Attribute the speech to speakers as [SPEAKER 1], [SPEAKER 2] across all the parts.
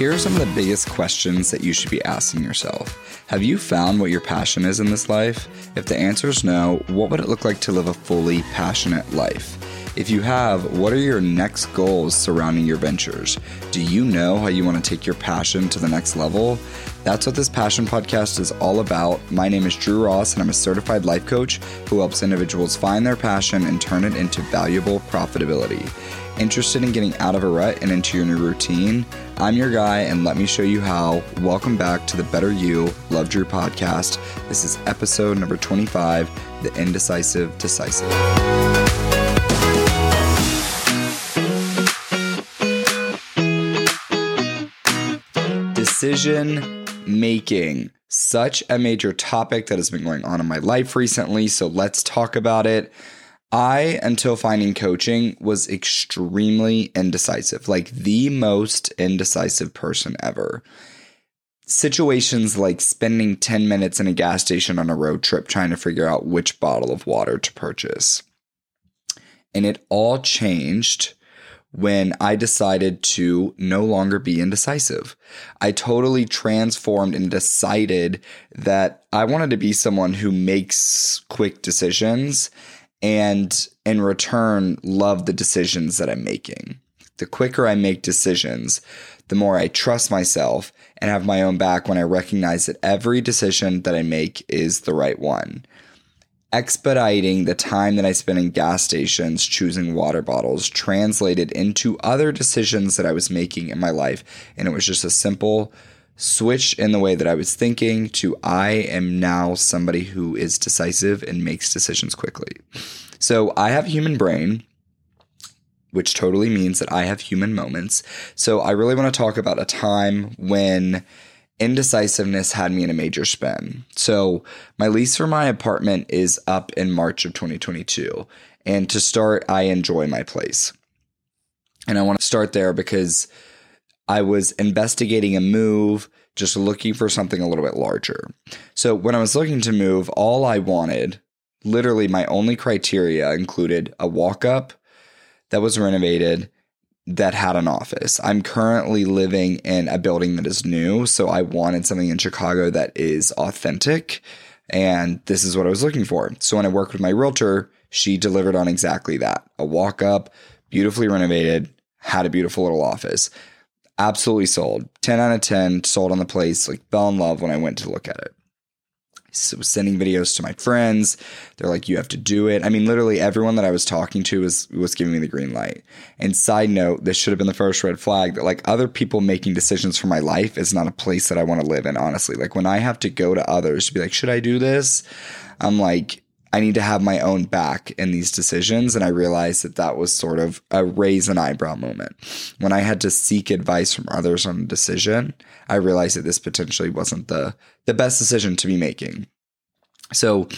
[SPEAKER 1] Here are some of the biggest questions that you should be asking yourself. Have you found what your passion is in this life? If the answer is no, what would it look like to live a fully passionate life? If you have, what are your next goals surrounding your ventures? Do you know how you want to take your passion to the next level? That's what this Passion Podcast is all about. My name is Drew Ross, and I'm a certified life coach who helps individuals find their passion and turn it into valuable profitability. Interested in getting out of a rut and into your new routine? I'm your guy, and let me show you how. Welcome back to the Better You Love Drew podcast. This is episode number 25 The Indecisive Decisive. Decision making. Such a major topic that has been going on in my life recently, so let's talk about it. I, until finding coaching, was extremely indecisive, like the most indecisive person ever. Situations like spending 10 minutes in a gas station on a road trip trying to figure out which bottle of water to purchase. And it all changed when I decided to no longer be indecisive. I totally transformed and decided that I wanted to be someone who makes quick decisions and in return love the decisions that I'm making. The quicker I make decisions, the more I trust myself and have my own back when I recognize that every decision that I make is the right one. Expediting the time that I spend in gas stations choosing water bottles translated into other decisions that I was making in my life. And it was just a simple switch in the way that I was thinking to I am now somebody who is decisive and makes decisions quickly. So I have a human brain, which totally means that I have human moments. So I really want to talk about a time when indecisiveness had me in a major spin. So my lease for my apartment is up in March of 2022. And to start, I enjoy my place. And I want to start there because I was investigating a move, just looking for something a little bit larger. So when I was looking to move, all I wanted, literally my only criteria included a walk up that was renovated that had an office. I'm currently living in a building that is new, so I wanted something in Chicago that is authentic. And this is what I was looking for. So when I worked with my realtor, she delivered on exactly that a walk up, beautifully renovated, had a beautiful little office absolutely sold. 10 out of 10 sold on the place, like fell in love when I went to look at it. So sending videos to my friends. They're like, you have to do it. I mean, literally everyone that I was talking to was was giving me the green light. And side note, this should have been the first red flag that like other people making decisions for my life is not a place that I want to live in, honestly. Like when I have to go to others to be like, should I do this? I'm like, I need to have my own back in these decisions. And I realized that that was sort of a raise an eyebrow moment. When I had to seek advice from others on a decision, I realized that this potentially wasn't the, the best decision to be making. So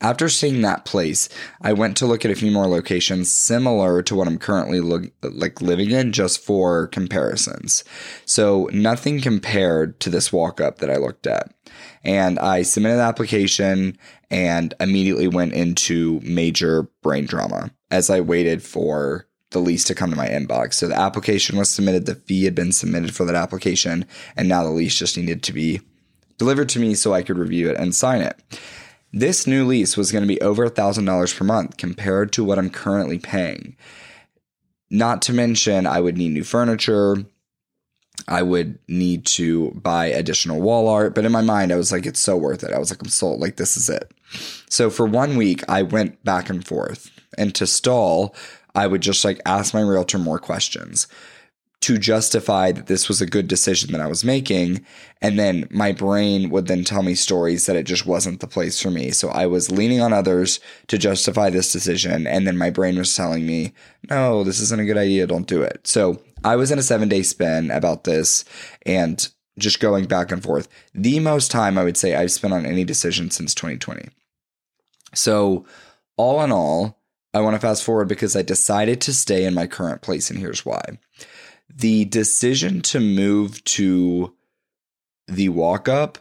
[SPEAKER 1] after seeing that place, I went to look at a few more locations similar to what I'm currently like living in just for comparisons. So nothing compared to this walk up that I looked at. And I submitted the application and immediately went into major brain drama as I waited for the lease to come to my inbox. So the application was submitted, the fee had been submitted for that application, and now the lease just needed to be delivered to me so I could review it and sign it. This new lease was going to be over $1,000 per month compared to what I'm currently paying. Not to mention, I would need new furniture. I would need to buy additional wall art. But in my mind, I was like, it's so worth it. I was like, I'm sold. Like, this is it. So for one week, I went back and forth. And to stall, I would just like ask my realtor more questions to justify that this was a good decision that I was making. And then my brain would then tell me stories that it just wasn't the place for me. So I was leaning on others to justify this decision. And then my brain was telling me, no, this isn't a good idea. Don't do it. So I was in a seven day spin about this and just going back and forth. The most time I would say I've spent on any decision since 2020. So, all in all, I want to fast forward because I decided to stay in my current place, and here's why. The decision to move to the walk up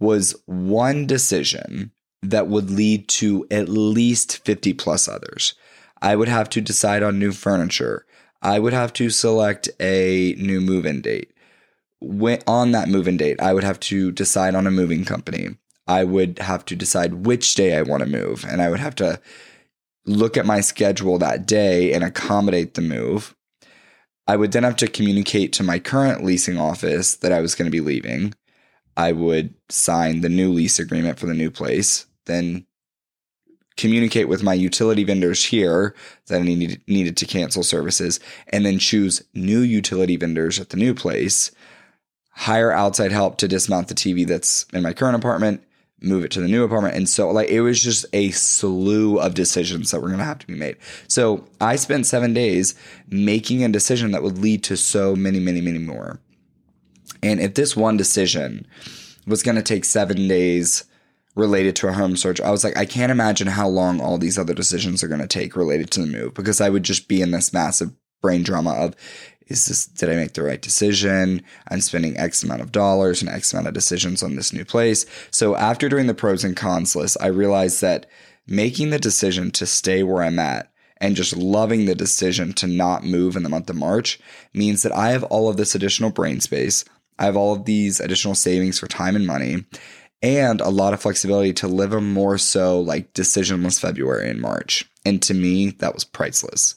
[SPEAKER 1] was one decision that would lead to at least 50 plus others. I would have to decide on new furniture. I would have to select a new move in date. when, on that moving date, I would have to decide on a moving company. I would have to decide which day I want to move, and I would have to look at my schedule that day and accommodate the move. I would then have to communicate to my current leasing office that I was going to be leaving. I would sign the new lease agreement for the new place, then communicate with my utility vendors here that I needed, needed to cancel services, and then choose new utility vendors at the new place, hire outside help to dismount the TV that's in my current apartment, move it to the new apartment. And so, like, it was just a slew of decisions that were going to have to be made. So, I spent seven days making a decision that would lead to so many, many, many more. And if this one decision was going to take seven days related to a home search, I was like, I can't imagine how long all these other decisions are going to take related to the move because I would just be in this massive brain drama of is this did I make the right decision? I'm spending X amount of dollars and X amount of decisions on this new place. So after doing the pros and cons list, I realized that making the decision to stay where I'm at and just loving the decision to not move in the month of March means that I have all of this additional brain space. I have all of these additional savings for time and money and a lot of flexibility to live a more so like decisionless February and March. And to me, that was priceless.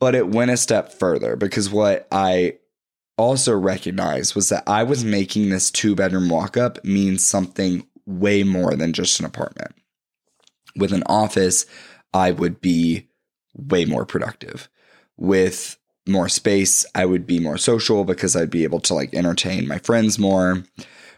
[SPEAKER 1] But it went a step further because what I also recognized was that I was making this two bedroom walk up mean something way more than just an apartment. With an office, I would be way more productive. With more space, I would be more social because I'd be able to like entertain my friends more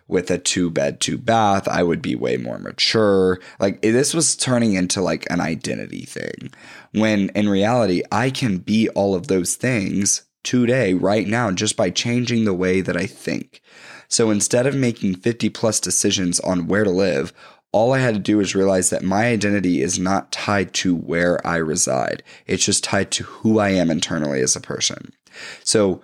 [SPEAKER 1] with a two bed, two bath, I would be way more mature. Like this was turning into like an identity thing. When in reality, I can be all of those things today, right now, just by changing the way that I think. So instead of making 50 plus decisions on where to live, all I had to do was realize that my identity is not tied to where I reside. It's just tied to who I am internally as a person. So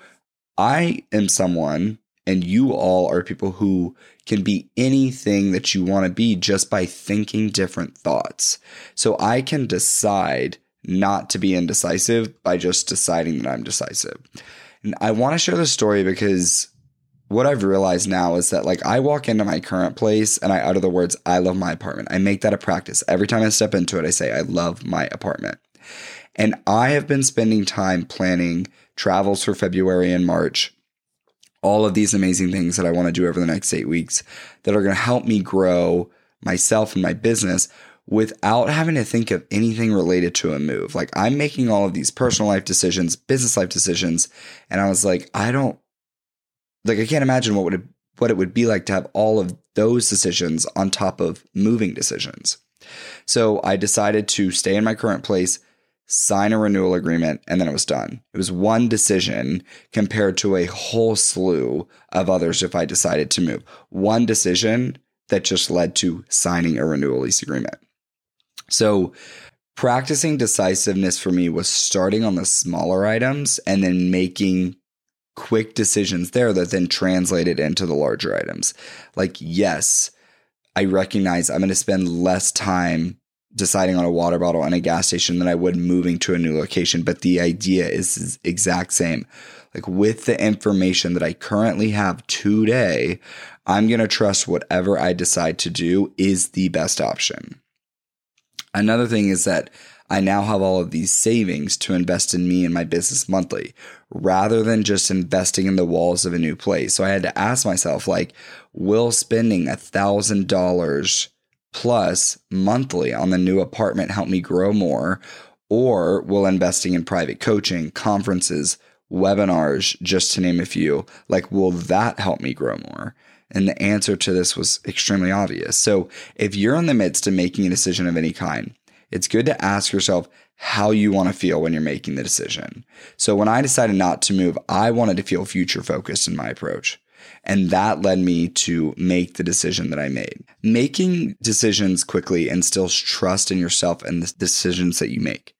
[SPEAKER 1] I am someone and you all are people who can be anything that you want to be just by thinking different thoughts. So I can decide not to be indecisive by just deciding that I'm decisive. And I want to share this story because what I've realized now is that like I walk into my current place and I utter the words, I love my apartment. I make that a practice. Every time I step into it, I say, I love my apartment. And I have been spending time planning travels for February and March all of these amazing things that I want to do over the next eight weeks that are going to help me grow myself and my business without having to think of anything related to a move. Like I'm making all of these personal life decisions, business life decisions, and I was like, I don't like I can't imagine what would it, what it would be like to have all of those decisions on top of moving decisions. So I decided to stay in my current place, sign a renewal agreement, and then it was done. It was one decision compared to a whole slew of others if I decided to move. One decision that just led to signing a renewal lease agreement. So, practicing decisiveness for me was starting on the smaller items and then making quick decisions there that then translated into the larger items. Like, yes, I recognize I'm going to spend less time deciding on a water bottle and a gas station than I would moving to a new location. But the idea is exact same. Like with the information that I currently have today, I'm going to trust whatever I decide to do is the best option. Another thing is that I now have all of these savings to invest in me and my business monthly rather than just investing in the walls of a new place. So I had to ask myself, like, will spending a thousand dollars plus monthly on the new apartment help me grow more? Or will investing in private coaching, conferences, webinars, just to name a few, like, will that help me grow more? And the answer to this was extremely obvious. So if you're in the midst of making a decision of any kind, it's good to ask yourself how you want to feel when you're making the decision. So when I decided not to move, I wanted to feel future focused in my approach. And that led me to make the decision that I made. Making decisions quickly instills trust in yourself and the decisions that you make.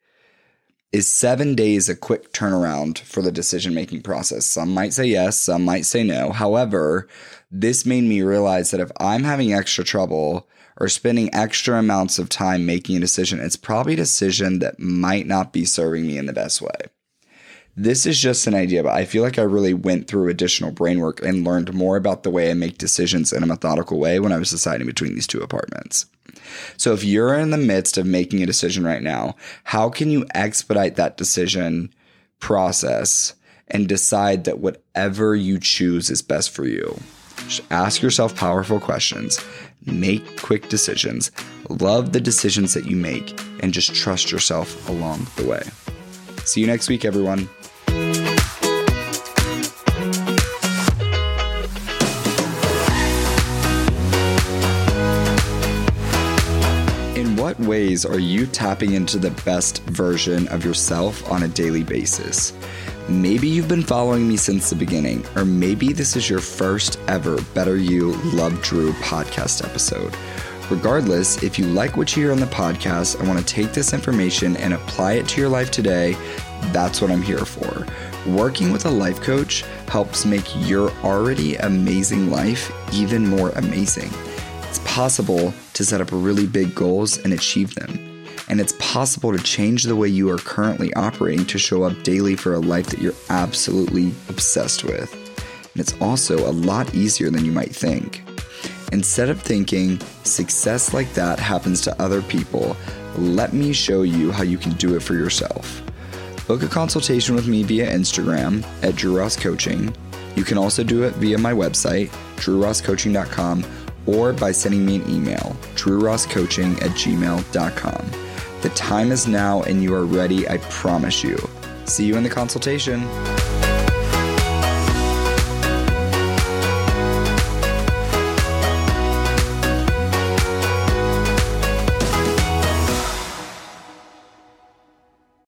[SPEAKER 1] Is seven days a quick turnaround for the decision making process? Some might say yes, some might say no. However, this made me realize that if I'm having extra trouble or spending extra amounts of time making a decision, it's probably a decision that might not be serving me in the best way. This is just an idea, but I feel like I really went through additional brain work and learned more about the way I make decisions in a methodical way when I was deciding between these two apartments. So if you're in the midst of making a decision right now, how can you expedite that decision process and decide that whatever you choose is best for you? Just ask yourself powerful questions, make quick decisions, love the decisions that you make, and just trust yourself along the way. See you next week, everyone. Ways are you tapping into the best version of yourself on a daily basis? Maybe you've been following me since the beginning, or maybe this is your first ever Better You Love Drew podcast episode. Regardless, if you like what you hear on the podcast and want to take this information and apply it to your life today, that's what I'm here for. Working with a life coach helps make your already amazing life even more amazing. It's possible to set up really big goals and achieve them. And it's possible to change the way you are currently operating to show up daily for a life that you're absolutely obsessed with. And it's also a lot easier than you might think. Instead of thinking success like that happens to other people, let me show you how you can do it for yourself. Book a consultation with me via Instagram at Drew Ross Coaching. You can also do it via my website, drewrosscoaching.com, or by sending me an email, drewrosscoaching at gmail.com. The time is now and you are ready, I promise you. See you in the consultation.